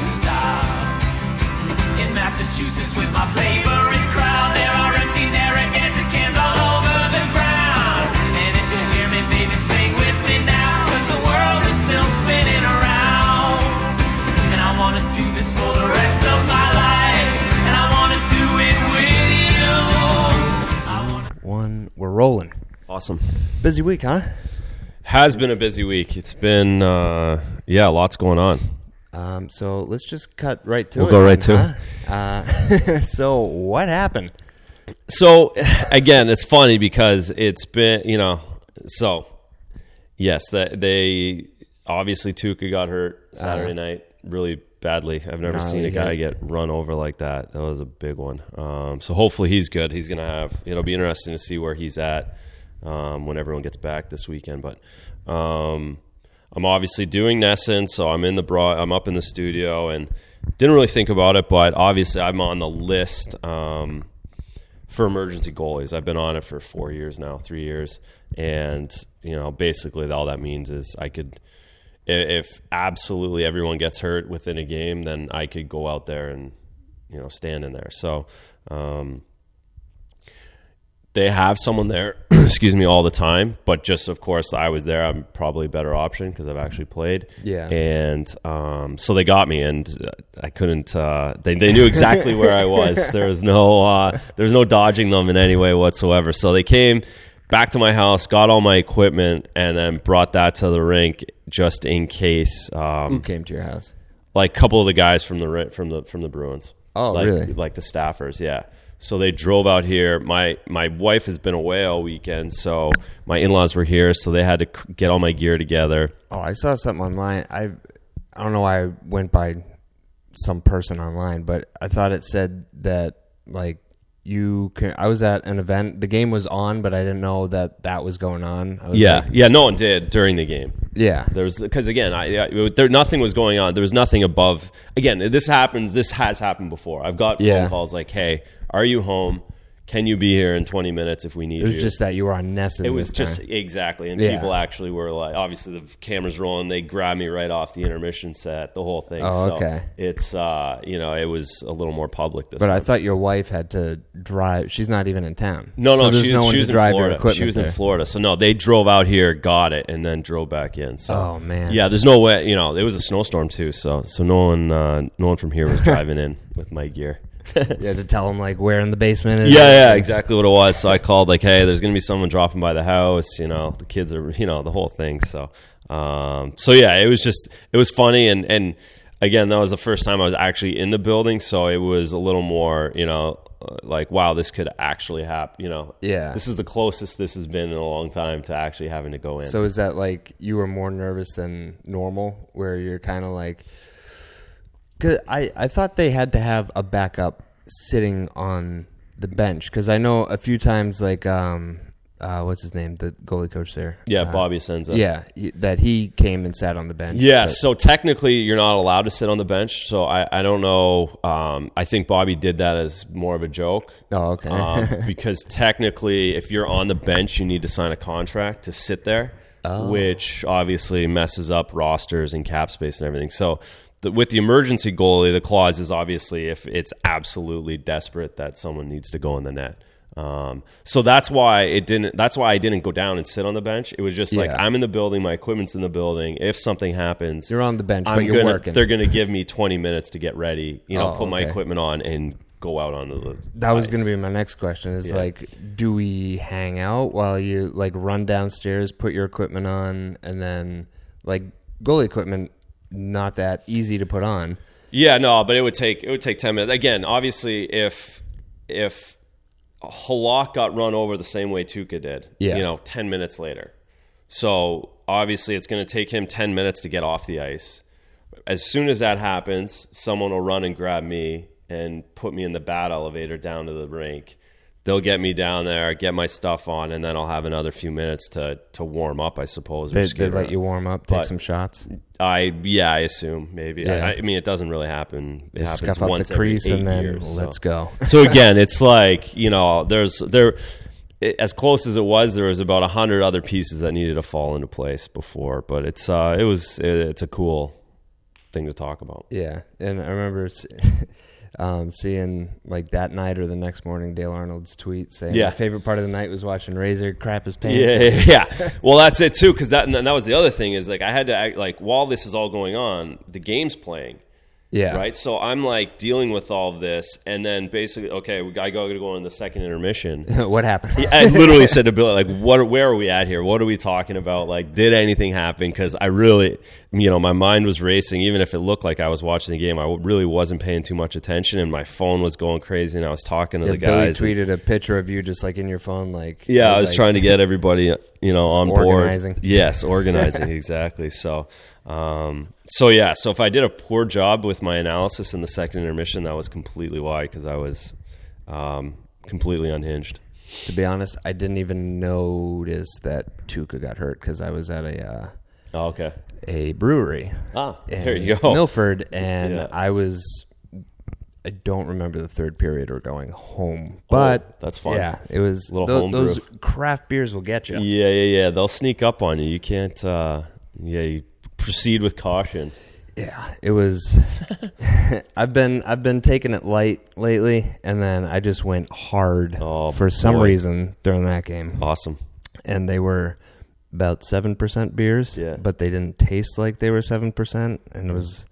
superstar. In Massachusetts with my favorite crowd, there are empty Narragansett cans all over the ground. And if you hear me, baby, sing with me now, 'cause the world is still spinning around. And I wanna do this for the rest of my life, and I wanna do it with you. I wanna One, we're rolling. Awesome. Busy week, huh? Has been a busy week. It's been uh, yeah, lots going on. Um, so let's just cut right to We'll it. go right then, huh? Uh, so what happened? So again, it's funny because it's been you know so yes, that they obviously Tuukka got hurt Saturday night really badly. I've never seen a guy hit. get run over like that. That was a big one. Um, so hopefully he's good. He's gonna have. It'll be interesting to see where he's at um, when everyone gets back this weekend. But um, I'm obviously doing NESN, so I'm in the broad. I'm up in the studio and didn't really think about it, but obviously I'm on the list. Um, for emergency goalies. I've been on it for four years now, three years, and you know, basically all that means is I could, if absolutely everyone gets hurt within a game, then I could go out there and you know stand in there. So. Um, they have someone there, excuse me, all the time. But just of course, I was there. I'm probably a better option because I've actually played. Yeah. And um, so they got me, and uh, I couldn't. Uh, they they knew exactly where I was. There was no uh, there was no dodging them in any way whatsoever. So they came back to my house, got all my equipment, and then brought that to the rink just in case. Um, Who came to your house? like a couple of the guys from the from the from the Bruins. Oh, like, really? Like the staffers, yeah. So they drove out here. My my wife has been away all weekend, so my in laws were here, so they had to get all my gear together. Oh, I saw something online. I I don't know why I went by some person online, but I thought it said that like you can. I was at an event. The game was on, but I didn't know that that was going on. Was Yeah, like- yeah. No one did during the game. yeah. There was because again, I, I there nothing was going on. There was nothing above. Again, this happens. This has happened before. I've got phone Yeah. calls like, "Hey, are you home? Can you be here in 20 minutes if we need you? It was you?" just that you were on NESN. It was just time. exactly, and Yeah. people actually were like, obviously the cameras rolling. They grabbed me right off the intermission set, the whole thing. Oh, so okay. It's uh, you know, it was a little more public this. But I thought your wife had to drive. She's not even in town. no, no, there's she no one she to was in Florida. equipment She was there. in Florida, so no, they drove out here, got it, and then drove back in. So, Oh, man. yeah, there's no way. You know, it was a snowstorm too, so so no one, uh, no one from here was driving in with my gear. You had to tell them like where in the basement. Yeah, yeah, exactly what it was. So I called like, hey, there's gonna be someone dropping by the house. You know, the kids are, you know, the whole thing. So, um, so yeah, it was just, it was funny, and and again, that was the first time I was actually in the building, so it was a little more, you know, uh, like wow, this could actually happen. You know, Yeah. this is the closest this has been in a long time to actually having to go in. So is that like you were more nervous than normal, where you're kind of like? Cause I I thought they had to have a backup sitting on the bench because I know a few times like um uh what's his name the goalie coach there yeah, Uh, Bobby Essensa. yeah that he came and sat on the bench Yeah, But- so technically you're not allowed to sit on the bench. So I, I don't know. Um, I think Bobby did that as more of a joke. Oh, okay. um, because technically, if you're on the bench, you need to sign a contract to sit there, Oh. which obviously messes up rosters and cap space and everything. So. The, with the emergency goalie, the clause is obviously if it's absolutely desperate that someone needs to go in the net. Um, so that's why it didn't. That's why I didn't go down and sit on the bench. It was just like Yeah. I'm in the building, my equipment's in the building. If something happens, You're on the bench, I'm but you're gonna, working. They're going to give me 20 minutes to get ready. You know, Oh, put my okay. equipment on and go out onto the. that was going to be my next question is like do we hang out while you like run downstairs put your equipment on and then like goalie equipment not that easy to put on Yeah, no, but it would take it would take 10 minutes. Again, obviously, if if Halak got run over the same way Tuukka did, Yeah. you know, 10 minutes later. So obviously, it's going to take him 10 minutes to get off the ice. As soon as that happens, someone will run and grab me and put me in the bat elevator down to the rink. They'll get me down there, get my stuff on, and then I'll have another few minutes to to warm up, I suppose. they, they let you warm up take But- some shots I yeah, I assume maybe. Yeah. I, I mean, it doesn't really happen. It happens scuff up once the crease and then years, so. let's go so again, it's like you know, there's there. It, as close as it was, there was about a hundred other pieces that needed to fall into place before. But it's uh, it was it, it's a cool, thing to talk about. Yeah, and I remember um, seeing like that night or the next morning Dale Arnold's tweet saying, Yeah. "My favorite part of the night was watching Razor crap his pants." Yeah, yeah, yeah. Well, that's it too, because that and that was the other thing is like I had to act like while this is all going on, the game's playing. Yeah, right? So I'm like dealing with all of this, and then basically, okay, I go to go in the second intermission. what happened? I literally said to Bill, like, what? Where are we at here? What are we talking about? Like, did anything happen? Because I really, you know, my mind was racing. Even if it looked like I was watching the game, I really wasn't paying too much attention, and my phone was going crazy, and I was talking to Yeah, the Billy guys. and- tweeted a picture of you just like in your phone, like yeah, I was like- trying to get everybody, you know, on organizing. board. Yes, organizing exactly. So, um, so yeah, so if I did a poor job with my analysis in the second intermission, that was completely why because I was um, completely unhinged. To be honest, I didn't even notice that Tuukka got hurt because I was at a uh, Oh, okay. a brewery. Ah, there you go. Milford, and Yeah. I was. I don't remember the third period or going home, but Oh, that's fine. Yeah, it was Little those brew. craft beers will get you. Yeah, yeah, yeah. They'll sneak up on you. You can't. Uh, yeah, you proceed with caution. Yeah, it was. I've been I've been taking it light lately, and then I just went hard Oh, for some boy. reason during that game, Awesome. and they were about seven percent beers, Yeah. but they didn't taste like they were seven percent, and it was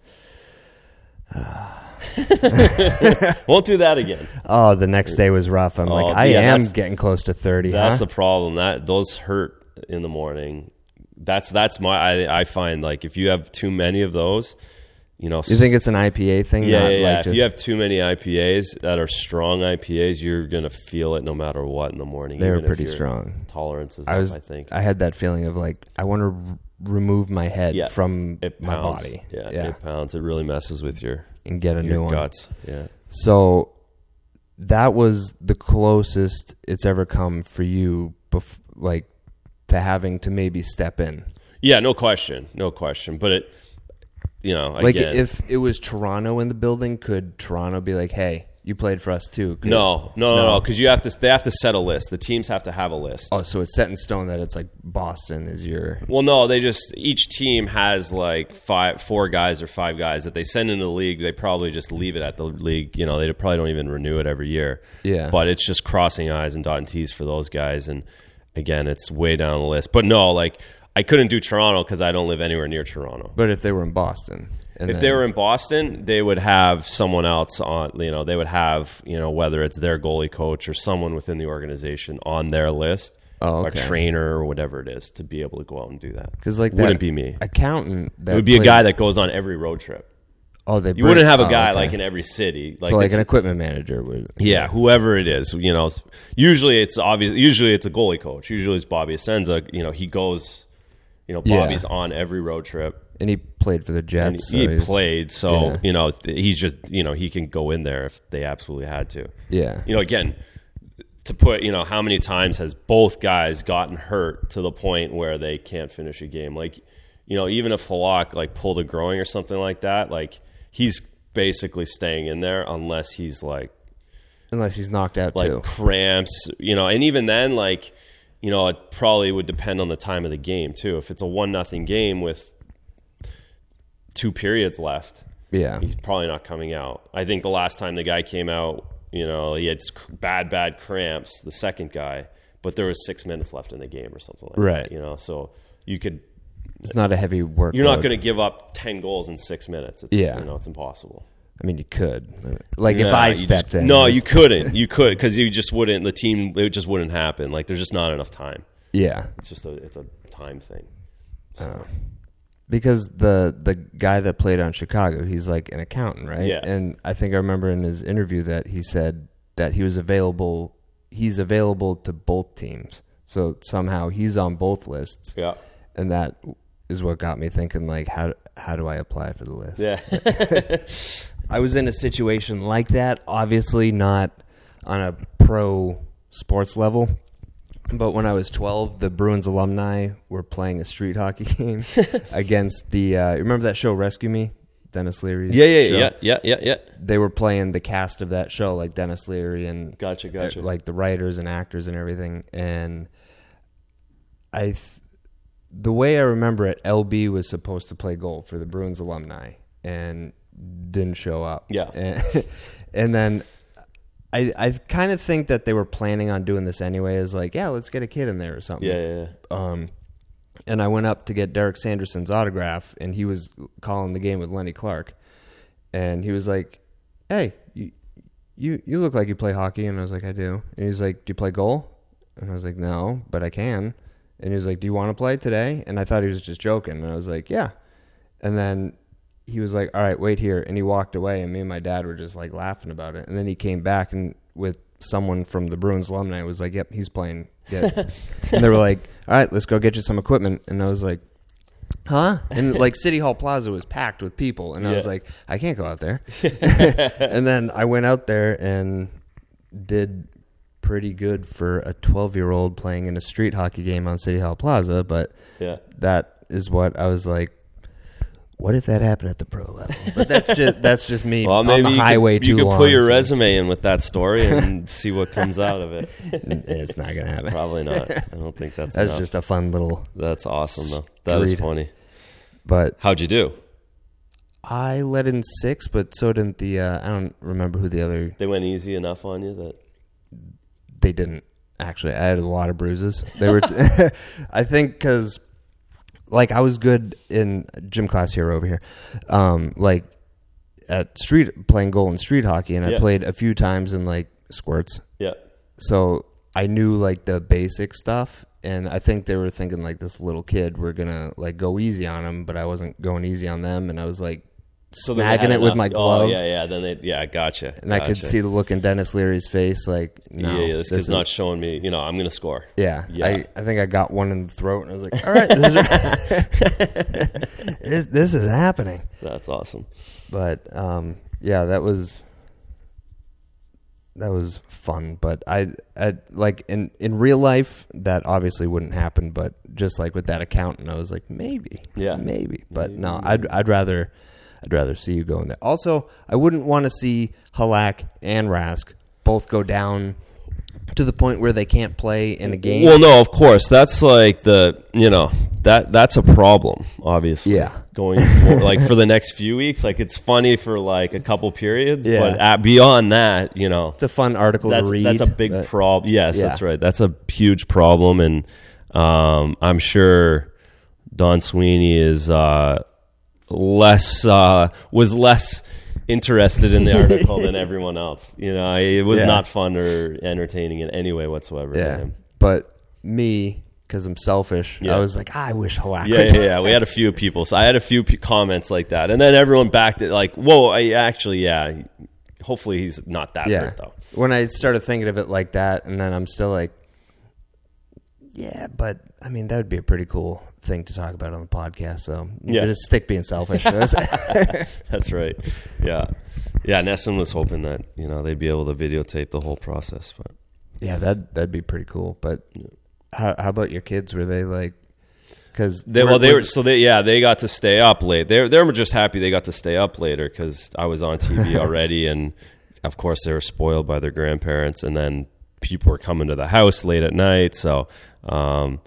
Won't do that again. oh the next day was rough. I'm Oh, like I yeah, am getting close to thirty. That's huh? the problem. That those hurt in the morning. That's that's my. I, I find like if you have too many of those, you know. you think it's an IPA thing? Yeah, yeah, yeah. Like if you have too many IPAs that are strong IPAs, you're gonna feel it no matter what in the morning. they were pretty strong. Tolerance is I up, was. I think. I had that feeling of like I want to r- remove my head Yeah. from my body. Yeah, yeah, it pounds. It really messes with your and get a new your one. guts. Yeah. So that was the closest it's ever come for you, bef- like to having to maybe step in. Yeah, no question, no question. But it, you know, Like if it was Toronto in the building, could Toronto be like, "Hey, you played for us too"? No, no, no, No. no, because you have to. They have to set a list. The teams have to have a list. Oh, so it's set in stone that it's like Boston is your. Well, no, they just each team has like five, four guys or five guys that they send in the league. They probably just leave it at the league. You know, they probably don't even renew it every year. Yeah. but it's just crossing I's and dotting T's for those guys. And again, it's way down the list. But no, like I couldn't do Toronto because I don't live anywhere near Toronto. But if they were in Boston, and If then- they were in Boston, they would have someone else on. You know, they would have you know whether it's their goalie coach or someone within the organization on their list, Oh, okay. trainer or whatever it is to be able to go out and do that. because like wouldn't be me. accountant. That It would be a guy that goes on every road trip. Oh, they You wouldn't have a oh, guy okay. like in every city. Like, so like an equipment manager would. yeah, whoever it is. You know, usually it's obvious. Usually it's a goalie coach. Usually it's Bobby Essensa. You know, he goes. You know, Yeah. Bobby's on every road trip. And he played for the Jets. And he so played, so Yeah. you know he's just you know he can go in there if they absolutely had to. Yeah, You know, again, to put you know how many times has both guys gotten hurt to the point where they can't finish a game? Like, you know, even if Halak like pulled a groin or something like that, like he's basically staying in there unless he's like unless he's knocked out like too. cramps, you know, and even then, like, you know, it probably would depend on the time of the game too. If it's a one nothing game with two periods left, Yeah, he's probably not coming out. I think the last time the guy came out, you know, he had bad, bad cramps. The second guy, but there was six minutes left in the game or something like Right. that. You know, so you could. it's not a heavy work. You're not going to give up ten goals in six minutes. It's, Yeah. you know, it's impossible. I mean, you could. Like if I stepped just- in. No, you couldn't. You could because you just wouldn't. The team it just wouldn't happen. Like there's just not enough time. Yeah, It's just a it's a time thing. Oh. Because the the guy that played on Chicago, he's like an accountant, right? Yeah. And I think I remember in his interview that he said that he was available. He's available to both teams, so somehow he's on both lists. Yeah. and that is what got me thinking like how how do I apply for the list? Yeah. I was in a situation like that, obviously not on a pro sports level. But when I was 12, the Bruins alumni were playing a street hockey game against the. Uh, remember that show, Rescue Me? Denis Leary's yeah. Yeah. show? Yeah. Yeah. Yeah. Yeah. They were playing the cast of that show, like Denis Leary and Gotcha. Gotcha. uh, like the writers and actors and everything. And I, th- the way I remember it, LB was supposed to play goal for the Bruins alumni, and didn't show up. Yeah. and, and then I I kind of think that they were planning on doing this anyway. Is like, yeah, let's get a kid in there or something. Yeah, yeah, yeah. Um, and I went up to get Derek Sanderson's autograph, and he was calling the game with Lenny Clarke, and he was like, "Hey, you you you look like you play hockey," and I was like, "I do," and he's like, "Do you play goal?" And I was like, "No, but I can," and he was like, "Do you want to play today?" And I thought he was just joking, and I was like, "Yeah," and then he was like, "All right, wait here," and he walked away, and me and my dad were just like laughing about it, and then he came back and with someone from the Bruins alumni was like, "Yep, he's playing." Yeah. and they were like, "All right, let's go get you some equipment," and I was like. Huh? And like City Hall Plaza was packed with people, and I was like, I can't go out there. and then I went out there and did pretty good for a 12 year old playing in a street hockey game on City Hall Plaza. But Yeah. that is what I was like. What if that happened at the pro level? But that's just that's just me Well, on maybe the you highway could, too you could long. put your resume in with that story and see what comes out of it. It's not gonna happen. Probably not. I don't think that's That's enough. just a fun little. That's awesome though. That is funny. But How'd you do? I let in six, but so didn't the. Uh, I don't remember who the other. They went easy enough on you that They didn't actually. I had a lot of bruises. They were. I think because, like, I was good in gym class here over here, um, like at street playing goal in street hockey, and I Yeah. played a few times in like squirts. yeah. so I knew like the basic stuff, and I think they were thinking like this little kid, we're gonna like go easy on him, but I wasn't going easy on them, and I was like So then they had snagging it with my glove, Oh yeah, yeah. Then they yeah, gotcha. and I could Gotcha. see the look in Denis Leary's face, like no, yeah, yeah, this kid's is- not showing me. You know, I'm gonna score. Yeah, Yeah. I, I think I got one in the throat, and I was like, all right, this is, this, this is happening. That's awesome. but um, yeah, that was that was fun. But I, I like in in real life that obviously wouldn't happen. But just like with that accountant, I was like maybe, Yeah. maybe. But no, I'd I'd rather I'd rather see you go in there. Also, I wouldn't want to see Halak and Rask both go down to the point where they can't play in a game. Well, no, of course. That's like the you know that that's a problem. Obviously, Yeah. Going for, like for the next few weeks, like it's funny for like a couple periods, Yeah. but at, beyond that, you know, it's a fun article that's to read. that's a big problem. Yes, Yeah. that's right. That's a huge problem, and um, I'm sure Don Sweeney is uh, less uh, was less interested in the article than everyone else. You know, it was Yeah. not fun or entertaining in any way whatsoever. Yeah, but me, because I'm selfish, Yeah. I was like, I wish Halak. Yeah, yeah, yeah. We had a few people. So I had a few p- comments like that, and then everyone backed it. Like, whoa, I actually, yeah. Hopefully, he's not that yeah. hurt though. When I started thinking of it like that, and then I'm still like, yeah, but I mean, that would be a pretty cool thing to talk about on the podcast. So Yeah. just stick being selfish. That's right. Yeah, yeah. NESN was hoping that you know they'd be able to videotape the whole process, but yeah, that that'd be pretty cool. But how, how about your kids? Were they like? Because they well they were so they yeah they got to stay up late. They they were just happy they got to stay up later because I was on TV already, and of course they were spoiled by their grandparents, and then people were coming to the house late at night, so. Um,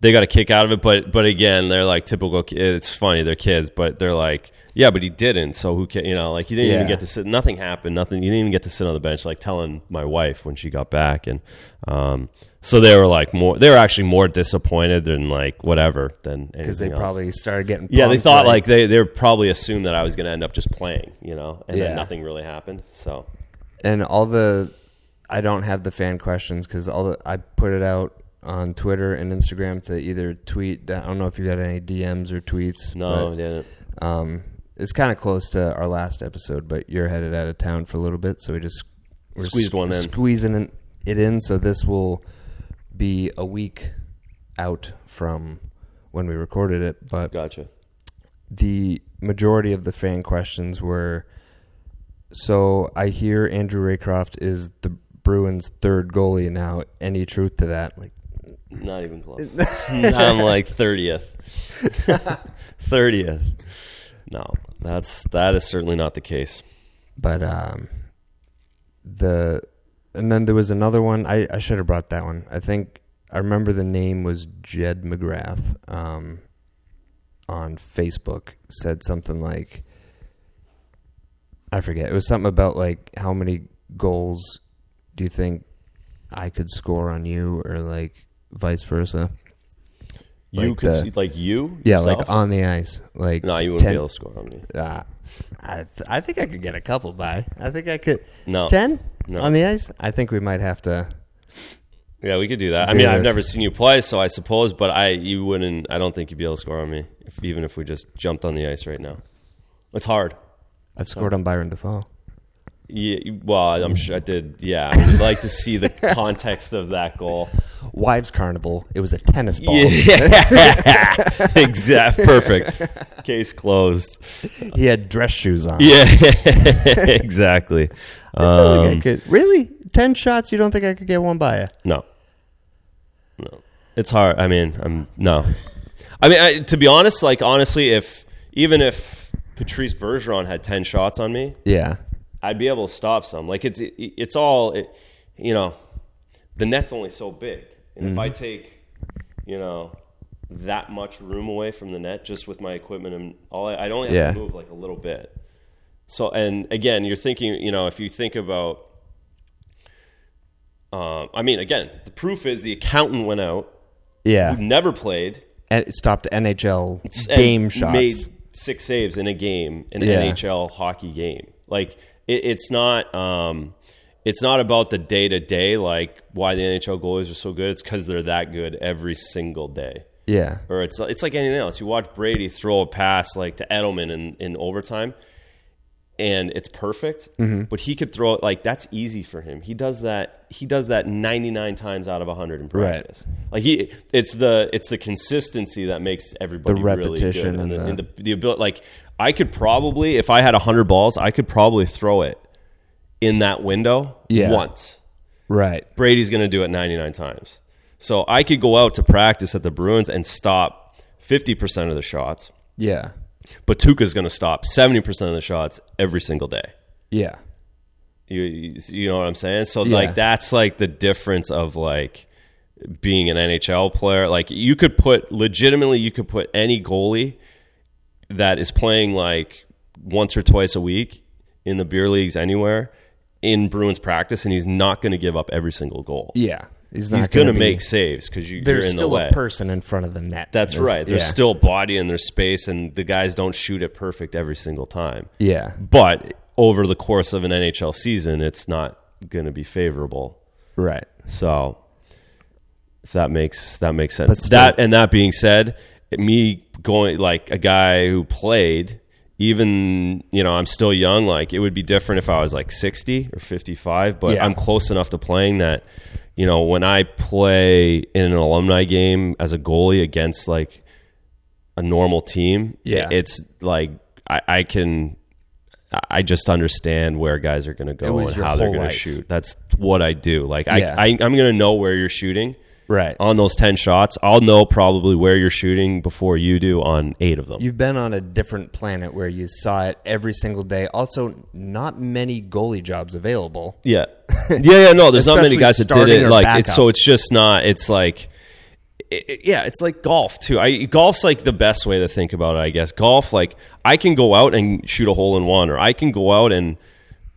they got a kick out of it, but but again, they're like typical. It's funny, they're kids, but they're like, yeah, but he didn't. So who can you know? Like he didn't even get to sit. Nothing happened. Nothing. You didn't even get to sit on the bench. Like telling my wife when she got back, and um, so they were like more. They were actually more disappointed than like whatever than because they else. probably started getting Yeah, they thought like they they probably assumed that I was going to end up just playing, you know, and Yeah. then nothing really happened. So and all the I don't have the fan questions because all the I put it out on Twitter and Instagram to either tweet. I don't know if you got any DMs or tweets. no, but, didn't. um, it's kind of close to our last episode, but you're headed out of town for a little bit, so we just we're Squeezed one in. squeezing in- it in. So this will be a week out from when we recorded it, but Gotcha. the majority of the fan questions were so I hear Andrew Raycroft is the Bruins third goalie now. Any truth to that? Like Not even close. I'm like thirtieth, thirtieth. No, that's that is certainly not the case. but um the and then there was another one I, I should have brought that one. I think I remember the name was Jed McGrath um on Facebook said something like I forget. It was something about like how many goals do you think I could score on you, or like vice versa. you Like could the- see, like you, Yeah, yourself? like on the ice. Like no, you wouldn't 10 be able to score on me. Uh, I th- I think I could get a couple by. I think I could. No. ten No. on the ice. I think we might have to. Yeah, we could do that. I Do mean, I've this. never seen you play, so I suppose, but I you wouldn't. I don't think you'd be able to score on me, if, even if we just jumped on the ice right now. It's hard. I've scored on Byron Dafoe. Yeah, well, I'm sure I did. Yeah, I would like to see the context of that goal. Wives Carnival. It was a tennis ball. Yeah, exact, perfect. Case closed. He had dress shoes on. Yeah, exactly. I still think Um, I could. Really, ten shots? You don't think I could get one by you? No, no, it's hard. I mean, I'm no. I mean, I, to be honest, like honestly, if even if Patrice Bergeron had ten shots on me, Yeah. I'd be able to stop some. Like it's it, it's all it, you know, the net's only so big, and if I take you know that much room away from the net just with my equipment and all, I, I'd only have Yeah. to move like a little bit. So and again, you're thinking, you know, if you think about, um, I mean, again, the proof is the accountant went out, Yeah. never played, And it stopped NHL and game shots. Made six saves in a game, an Yeah. NHL hockey game. Like it, it's not. Um, it's not about the day to day, like why the NHL goalies are so good. It's because they're that good every single day. yeah. Or it's it's like anything else. You watch Brady throw a pass like to Edelman in, in overtime, and it's perfect. Mm-hmm. But he could throw it like that's easy for him. He does that. He does that ninety nine times out of hundred in Right. practice. Like he, it's the it's the consistency that makes everybody The really repetition good. and the, the- and the the ability. Like I could probably, if I had hundred balls, I could probably throw it in that window Yeah. once. Right. Brady's going to do it 99 times. So I could go out to practice at the Bruins and stop 50% of the shots, Yeah. but Tuukka's going to stop 70% of the shots every single day. Yeah. You, you know what I'm saying? So Yeah. like that's like the difference of like being an NHL player. Like you could put legitimately you could put any goalie that is playing like once or twice a week in the beer leagues anywhere in Bruins practice and he's not going to give up every single goal. Yeah. He's not He's going to make saves because you, you're There's in the still way. a person in front of the net. That's There's- right. There's yeah. still body and there's space, and the guys don't shoot it perfect every single time. Yeah. But over the course of an NHL season, it's not going to be favorable. Right. So, if that makes that makes sense. Still- that and that being said, me going like a guy who played, even you know, I'm still young. Like it would be different if I was like 60 or 55, but Yeah. I'm close enough to playing that. You know, when I play in an alumni game as a goalie against like a normal team, Yeah. it's like I, I can. I just understand where guys are going to go and how they're going to shoot. That's what I do. Like Yeah. I, I, I'm going to know where you're shooting Right. on those 10 shots. I'll know probably where you're shooting before you do on eight of them. You've been on a different planet where you saw it every single day. Also, not many goalie jobs available. yeah. Yeah, yeah, no, there's not many guys that did it. Like, it's so it's just not, it's like, it, it- yeah, it's like golf too. I golf's like the best way to think about it, I guess. Golf, like, I can go out and shoot a hole in one, or I can go out and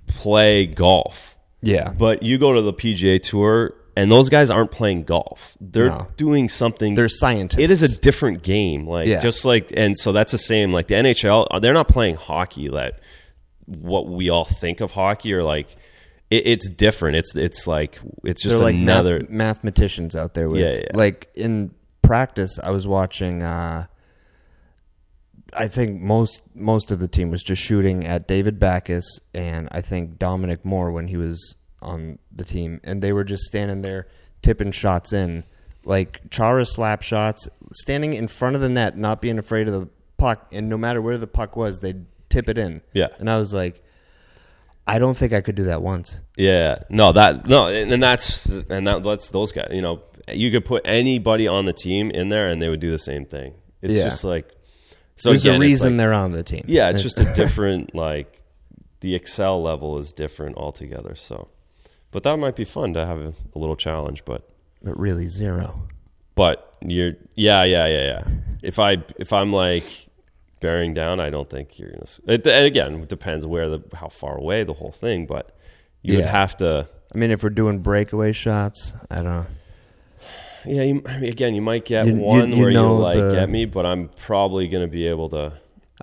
play golf. Yeah. But you go to the PGA Tour, and those guys aren't playing golf. They're No. doing something. They're scientists. It is a different game. Like Yeah. just like, and so that's the same. Like the NHL, uh, they're not playing hockey. That what we all think of hockey, or like it, it's different. It's it's like it's just They're like another. math- mathematicians out there with Yeah, yeah. like in practice I was watching uh I think most most of the team was just shooting at David Backes and I think Dominic Moore when he was on the team and they were just standing there tipping shots in like Chara slap shots standing in front of the net not being afraid of the puck and no matter where the puck was they'd tip it in Yeah. and I was like I don't think I could do that once Yeah, no, that no, and, and that's and that that's those guys. You know, you could put anybody on the team in there, and they would do the same thing. It's Yeah. just like so. there's again, a reason like- they're on the team Yeah, it's just a different like the Excel level is different altogether. So, but that might be fun to have a, a little challenge. But but really zero. but you're yeah yeah yeah yeah. If I if I'm like bearing down, I don't think you're gonna. It, and again, it depends where the how far away the whole thing, but you would have to. I mean, if we're doing breakaway shots, I don't know. Yeah, you, I mean, again, you might get You- one you where you like the- get me, but I'm probably gonna be able to.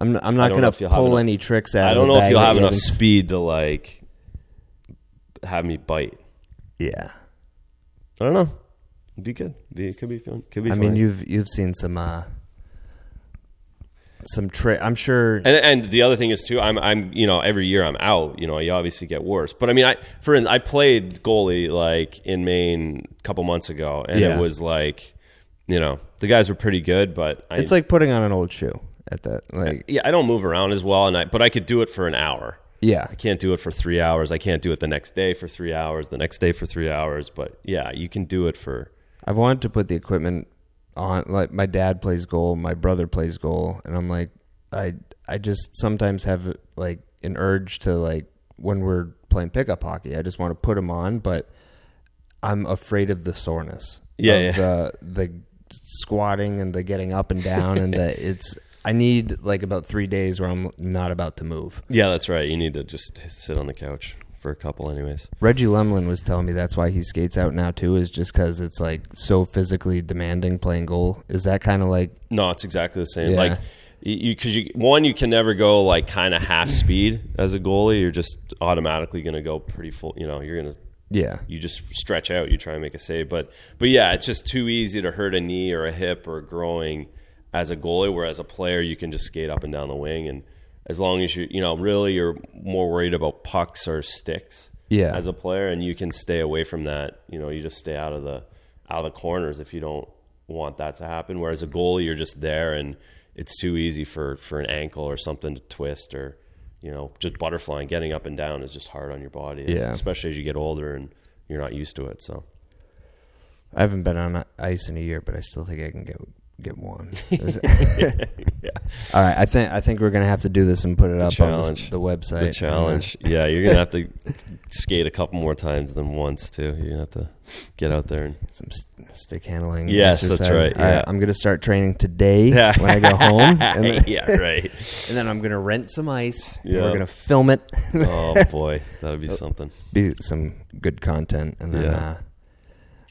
I'm, I'm not going know to if you'll have pull any tricks out I don't know if you'll have enough speed to like have me bite. Yeah. I don't know. It'd be good. Be, it could be fun. Could be. I mean, you've you've seen some uh some trick. I'm sure. And, and the other thing is too, I'm I'm you know every year I'm out. You know, you obviously get worse. But I mean, I for instance, I played goalie like in Maine a couple months ago, and Yeah. it was like, you know, the guys were pretty good, but I, it's like putting on an old shoe at that. Like, yeah, I don't move around as well, and I but I could do it for an hour. Yeah, I can't do it for three hours. I can't do it the next day for three hours. The next day for three hours. But yeah, you can do it for. I've wanted to put the equipment on. Like, my dad plays goal, my brother plays goal, and I'm like, I I just sometimes have like an urge to like when we're playing pickup hockey, I just want to put them on, but I'm afraid of the soreness. Yeah, of yeah. the the squatting and the getting up and down and the it's. I need like about three days where I'm not about to move. Yeah, that's right. You need to just sit on the couch for a couple, anyways. Reggie Lemelin was telling me that's why he skates out now too, is just because it's like so physically demanding playing goal. Is that kind of like No, it's exactly the same. Yeah. Like you, because you, one, you can never go like kind of half speed as a goalie. You're just automatically going to go pretty full. You know, you're going to yeah, you just stretch out. You try and make a save, but but yeah, it's just too easy to hurt a knee or a hip or a growing as a goalie. Whereas a player, you can just skate up and down the wing, and as long as you you know really you're more worried about pucks or sticks. Yeah. as a player, and you can stay away from that. You know, you just stay out of the out of the corners if you don't want that to happen. Whereas a goalie, you're just there, and it's too easy for for an ankle or something to twist or. You know, just butterflying, getting up and down is just hard on your body, Yeah. especially as you get older and you're not used to it. So I haven't been on ice in a year, but I still think I can get get one. All right, I think I think we're gonna have to do this and put it up on the, the website. the challenge, yeah, you're gonna have to skate a couple more times than once too. You're gonna have to get out there and Some st- stick handling. Yes, that's right, All right, yeah. I'm gonna start training today Yeah. when I go home, and then, yeah, right. and then I'm gonna rent some ice. Yeah. we're gonna film it. Oh boy, that would be something. Be some good content, and then Yeah. uh,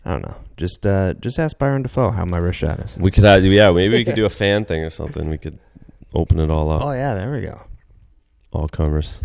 I don't know. Just uh, just ask Byron Dafoe how my wrist shot is. We could have, yeah, maybe we could do a fan thing or something. We could open it all up, Oh yeah, there we go. all comers.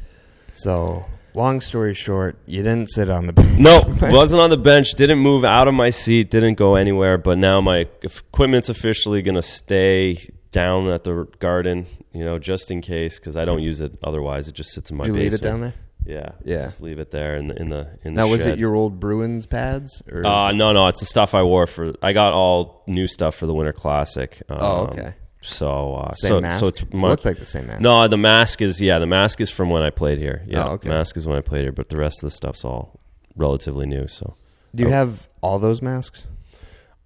So, long story short, you didn't sit on the bench. No, wasn't on the bench. Didn't move out of my seat. Didn't go anywhere. But now my equipment's officially going to stay down at the garden. You know, just in case, because I don't use it otherwise. It just sits in my. you leave it down there. Yeah, Yeah. Just leave it there in the in the in the. Now, was shed. it your old Bruins pads? Or Uh, it- no, no, it's the stuff I wore for. I got all new stuff for the Winter Classic. Um, Oh, okay. So, uh, same so, mask? so it's It looked like the same mask. No, the mask is yeah, the mask is from when I played here. Yeah, Oh, okay. mask is when I played here, but the rest of the stuff's all relatively new. So, Do you have all those masks?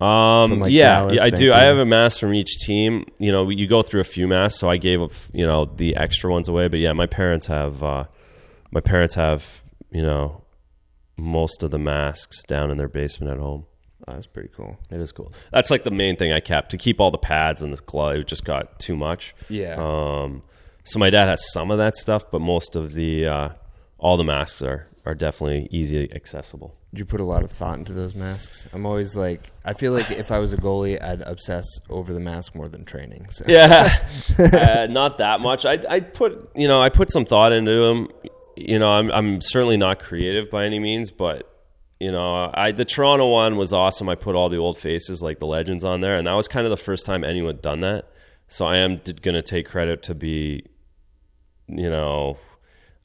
um, like, yeah, Dallas, yeah, I do. I have a mask from each team. You know, you go through a few masks, so I gave you know the extra ones away. But yeah, my parents have uh, my parents have you know most of the masks down in their basement at home. Oh, that's pretty cool. It is cool. That's like the main thing I kept to keep all the pads and the glove. It just got too much. Yeah. Um, so my dad has some of that stuff, but most of the uh, all the masks are are definitely easy accessible. Did you put a lot of thought into those masks? I'm always like, I feel like if I was a goalie, I'd obsess over the mask more than training. So. Yeah, uh, not that much. I I put you know I put some thought into them. You know, I'm I'm certainly not creative by any means, but you know, I the Toronto one was awesome. I put all the old faces like the legends on there, and that was kind of the first time anyone had done that. So I am going to take credit to be, you know,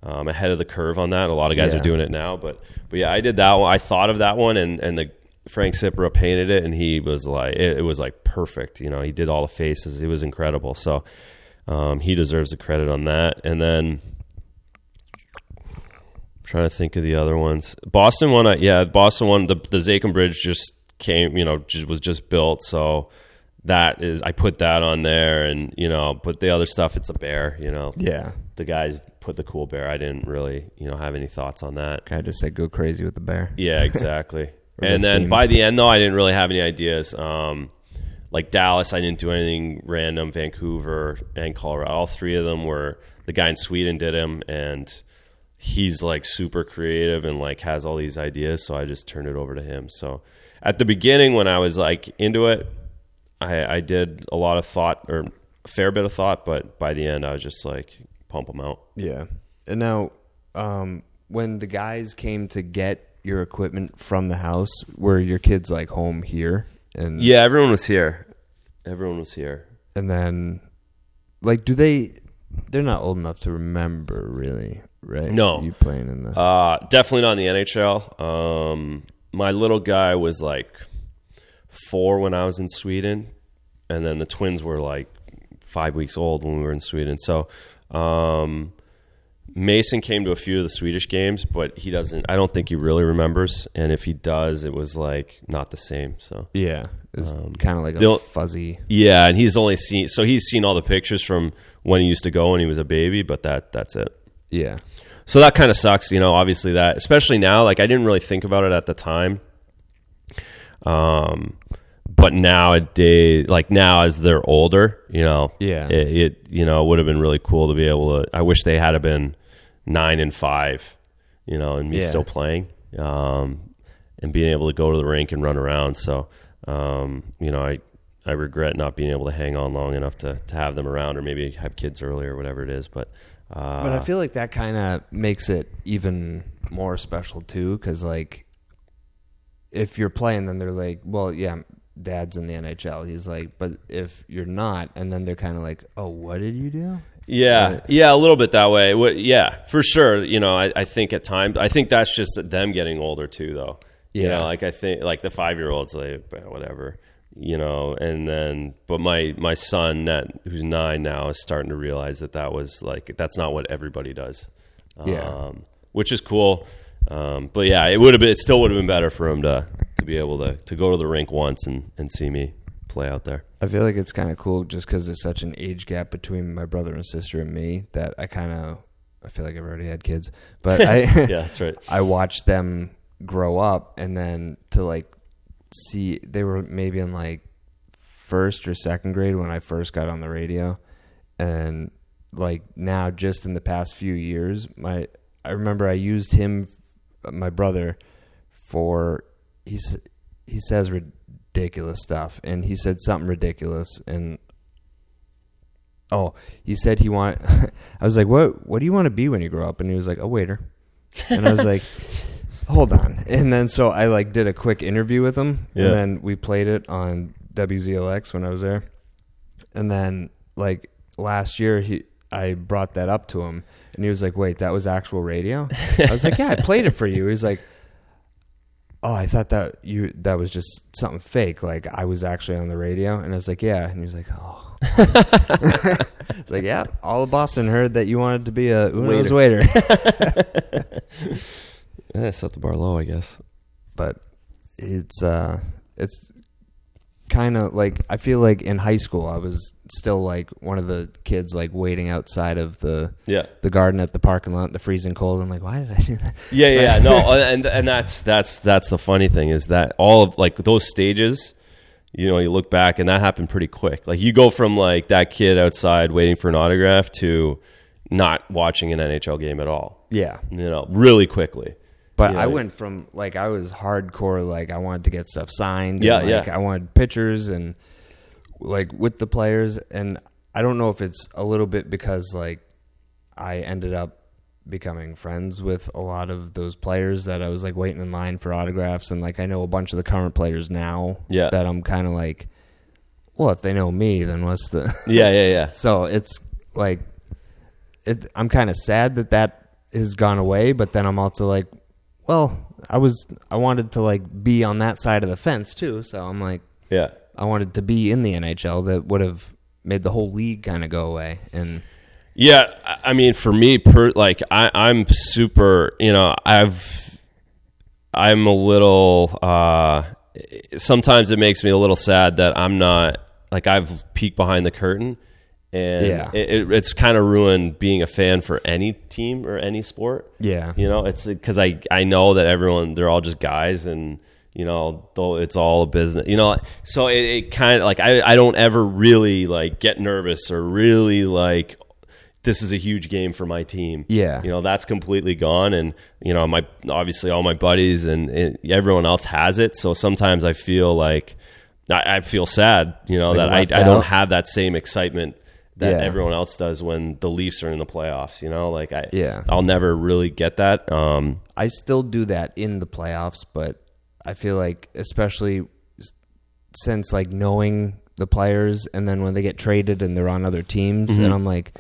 um, ahead of the curve on that. A lot of guys Yeah. are doing it now, but but yeah, I did that one. I thought of that one, and and the Frank Cipra painted it, and he was like, it, it was like perfect. You know, he did all the faces. It was incredible. So um, he deserves the credit on that. And then trying to think of the other ones. Boston one, I, yeah, Boston one. The the Zakim Bridge just came. You know, just, was just built, so. That is, I put that on there, and you know, but the other stuff, it's a bear. You know, Yeah. the guys put the cool bear. I didn't really, you know, have any thoughts on that. Kind of just said go crazy with the bear. Yeah, exactly. And the then theme. by the end, though, I didn't really have any ideas. Um, like Dallas, I didn't do anything random. Vancouver and Colorado, all three of them were the guy in Sweden did him, and he's like super creative and like has all these ideas. So I just turned it over to him. So at the beginning, when I was like into it, I, I did a lot of thought or a fair bit of thought, but by the end, I was just like pump them out. Yeah. And now, um, when the guys came to get your equipment from the house, were your kids like home here? And Yeah, everyone was here. Everyone was here. and then, like, do they? They're not old enough to remember, really, right? No. you playing in the. Uh, definitely not in the NHL. Um, my little guy was like four when I was in Sweden, and then the twins were like five weeks old when we were in Sweden. So um, Mason came to a few of the Swedish games, but he doesn't. I don't think he really remembers, and if he does, it was like not the same. So yeah, it's kind of like a fuzzy. yeah, and he's only seen so he's seen all the pictures from when he used to go when he was a baby, but that that's it. Yeah, So that kind of sucks, you know. Obviously, that especially now, like I didn't really think about it at the time. Um, but nowadays, like now as they're older, you know, Yeah. it, it you know would have been really cool to be able to. I wish they had have been nine and five, you know, and me Yeah. still playing, um, and being able to go to the rink and run around. So, um, you know, I. I regret not being able to hang on long enough to, to have them around, or maybe have kids early, or whatever it is. But uh, but I feel like that kind of makes it even more special too, because like, if you're playing, then they're like, well, yeah, dad's in the NHL. He's like, but if you're not, and then they're kind of like, oh, what did you do? Yeah, Right. yeah, a little bit that way. Yeah, for sure. You know, I, I think at times, I think that's just them getting older too, though. You Yeah. know, like I think, like the five year olds, like "Eh, whatever, you know. And then, but my my son, that who's nine now, is starting to realize that that was like that's not what everybody does. Yeah. um, which is cool. Um, but yeah, it would have been. It still would have been better for him to to be able to to go to the rink once and and see me play out there. I feel like it's kind of cool just because there's such an age gap between my brother and sister and me that I kind of I feel like I've already had kids, but I Yeah, that's right. I watched them grow up and then to like see they were maybe in like first or second grade when I first got on the radio. And like now just in the past few years my I remember I used him uh, my brother for he's he says ridiculous stuff and he said something ridiculous and oh he said he want I was like what what do you want to be when you grow up? And he was like a waiter. And I was like hold on. And then so I like did a quick interview with him Yeah. and then we played it on WZLX when I was there. And then like last year he I brought that up to him and he was like wait that was actual radio? I was like yeah I played it for you. He's like oh I thought that you that was just something fake. Like I was actually on the radio. And I was like yeah. And he was like oh. It's like yeah all of Boston heard that you wanted to be a Uno's waiter, Yeah, set the bar low, I guess. but it's uh it's kind of like I feel like in high school I was still like one of the kids like waiting outside of the Yeah. the garden at the parking lot in the freezing cold I'm like why did I do that Yeah, yeah, no, and and that's that's that's the funny thing is that all of like those stages, you know, you look back and that happened pretty quick. Like you go from like that kid outside waiting for an autograph to not watching an NHL game at all. yeah You know, really quickly. But Yeah. I went from like I was hardcore, like I wanted to get stuff signed. Yeah, and, like, yeah. I wanted pictures and like with the players, and I don't know if it's a little bit because like I ended up becoming friends with a lot of those players that I was like waiting in line for autographs, and like I know a bunch of the current players now. Yeah. that I'm kind of like, well, if they know me, then what's the Yeah, yeah, yeah. so it's like it, I'm kind of sad that that has gone away, but then I'm also like, well, I was I wanted to like be on that side of the fence too, so I'm like Yeah. I wanted to be in the NHL that would have made the whole league kind of go away and Yeah, I- mean, for me, per like I, I'm super. You know, I've I'm a little. uh Sometimes it makes me a little sad that I'm not like I've peeked behind the curtain, and Yeah. it, it, it's kind of ruined being a fan for any team or any sport. Yeah. you know, it's uh, because I I know that everyone they're all just guys and. you know, though it's all a business, you know. So it, it kind of like I, I don't ever really like get nervous or really like this is a huge game for my team. Yeah. you know that's completely gone, and you know my obviously all my buddies and, and everyone else has it. So sometimes I feel like I, I feel sad, you know, that I, I don't have that same excitement that Yeah. everyone else does when the Leafs are in the playoffs. You know, like I Yeah. I'll never really get that. Um, I still do that in the playoffs, but I feel like especially since like knowing the players and then when they get traded and they're on other teams Mm-hmm. and I'm like,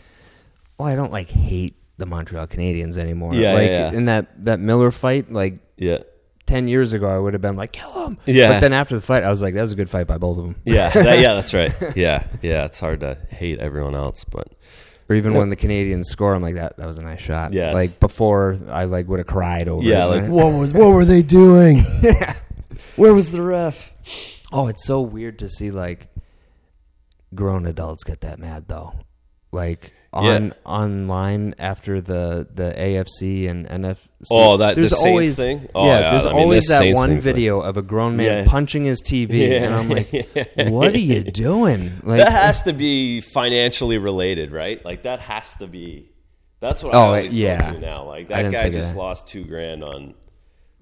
well, I don't like hate the Montreal Canadiens anymore. Yeah, like yeah, yeah. in that that Miller fight, like yeah. 10 years ago I would have been like, kill him. Yeah. But then after the fight, I was like, that was a good fight by both of them. Yeah, that, yeah, that's right. Yeah, yeah, it's hard to hate everyone else, but Or even when the Canadiens score, I'm like, that that was a nice shot. Yes. Like before, I like would have cried over. yeah, it. like what was what were they doing? yeah. Where was the ref? Oh, it's so weird to see like grown adults get that mad though. Like on Yeah. online after the the AFC and NFC. Oh, that- the Saints thing? Oh, yeah, yeah, there's I mean, always that Saints one thing's like- video of a grown man Yeah. punching his TV, and I'm like, "What are you doing?" Like, That has to be financially related, right? Like that has to be. That's what Oh, I always yeah. go to now. Like that guy just that. lost two grand on,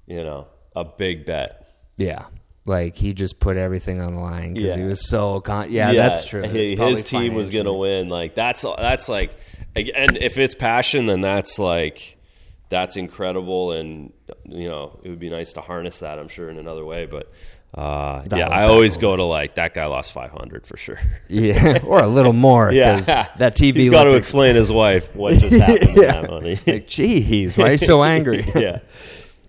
you know, a big bet. yeah, like he just put everything on the line because he was so con- yeah, that's true. His team was going to win. Like that's that's like, and if it's passion, then that's like that's incredible, and you know it would be nice to harness that. I'm sure in another way, but. Uh, yeah, I always go to like that guy lost 500 for sure. yeah, or a little more. yeah, that TV. He's got to explain his wife what just happened to Yeah. that money. like, geez, why are you so angry? yeah,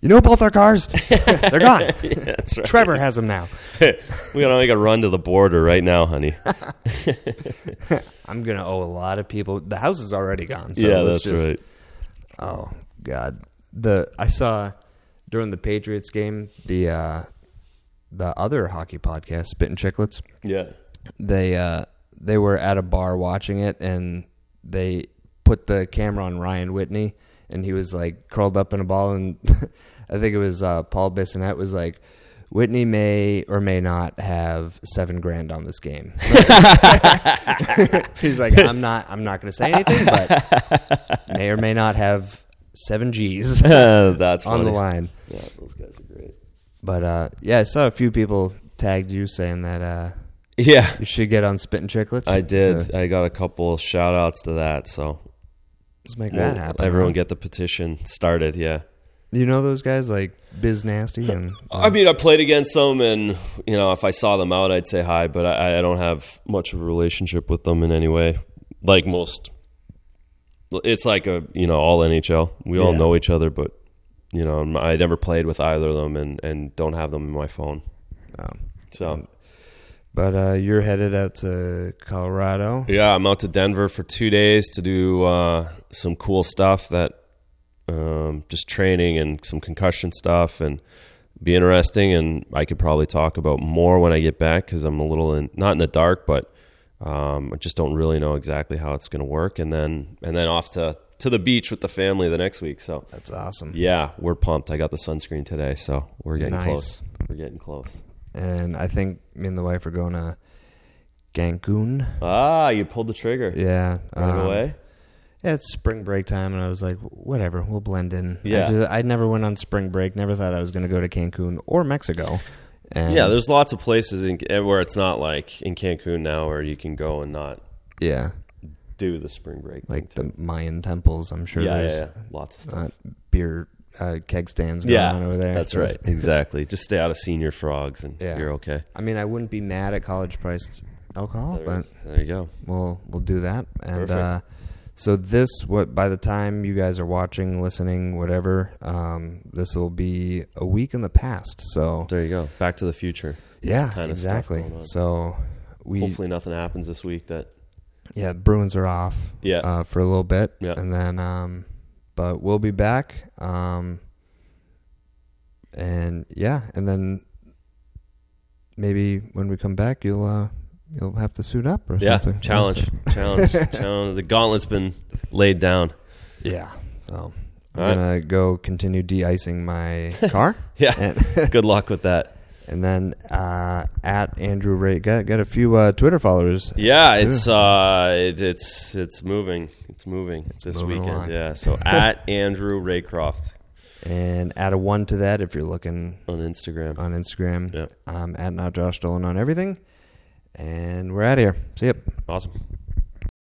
You know both our cars? They're gone. that's right. Trevor has them now. we gotta make a run to the border right now, honey. I'm gonna owe a lot of people. The house is already gone. So yeah, let's that's just, right. Oh God, the I saw during the Patriots game the uh, the other hockey podcast, Spit and Chicklets. Yeah, They uh, they were at a bar watching it, and they put the camera on Ryan Whitney, and he was like curled up in a ball, and I think it was uh, Paul Bissonnette was like. Whitney may or may not have seven grand on this game. He's like, I'm not, I'm not going to say anything, but may or may not have seven G's that's on the line. Yeah, those guys are great. But uh, yeah, I saw a few people tagged you saying that uh, Yeah, you should get on Spit and Chicklets. I did. So I got a couple shout outs to that. So let's make that we'll- happen. Everyone huh? get the petition started. Yeah. you know those guys like Biz Nasty and I mean, I played against them, and you know, if I saw them out, I'd say hi. But I, I don't have much of a relationship with them in any way. Like most, it's like a you know all NHL. We all Yeah. know each other, but you know, I never played with either of them, and and don't have them in my phone. um, So but uh, you're headed out to Colorado. yeah, I'm out to Denver for two days to do uh, some cool stuff that um, just training and some concussion stuff and be interesting. And I could probably talk about more when I get back because I'm a little in, not in the dark, but um, I just don't really know exactly how it's going to work. And then and then off to to the beach with the family the next week. So That's awesome. yeah, we're pumped. I got the sunscreen today, so we're getting Nice. close. We're getting close. And I think me and the wife are going to Cancun. Ah, you pulled the trigger Yeah, right um, away. Yeah, it's spring break time, and I was like, whatever, we'll blend in. Yeah. I, just- I never went on spring break. Never thought I was going to go to Cancun or Mexico. And Yeah, there's lots of places in, where it's not like in Cancun now where you can go and not yeah, do the spring break. like the Mayan temples. I'm sure yeah, there's yeah, yeah, lots of stuff. beer uh, keg stands going yeah, on over there. that's So right. Exactly. Just stay out of Señor Frogs and Yeah. you're okay. I mean, I wouldn't be mad at college priced alcohol, There, but there you go. we'll we'll do that. And Perfect. uh, so this, what by the time you guys are watching, listening, whatever, um, this will be a week in the past. So There you go. Back to the future. yeah, exactly. So we Hopefully nothing happens this week that yeah, Bruins are off. Yeah. uh, for a little bit. Yeah. and then um, but we'll be back. Um, and yeah, and then maybe when we come back, you'll uh, you'll have to suit up or Yeah, something. challenge. challenge. challenge. The gauntlet's been laid down. Yeah. So I'm All right. gonna go continue de-icing my car. Yeah. and, Good luck with that. and then uh, at Andrew Ray got got a few uh, Twitter followers. Yeah, too. it's uh, it, it's it's moving. It's moving it's this moving weekend. along. Yeah. So at Andrew Raycroft and add a one to that if you're looking on Instagram. on Instagram. Yeah. Um, at not Josh Dolan on everything. And we're out of here. See ya. Awesome.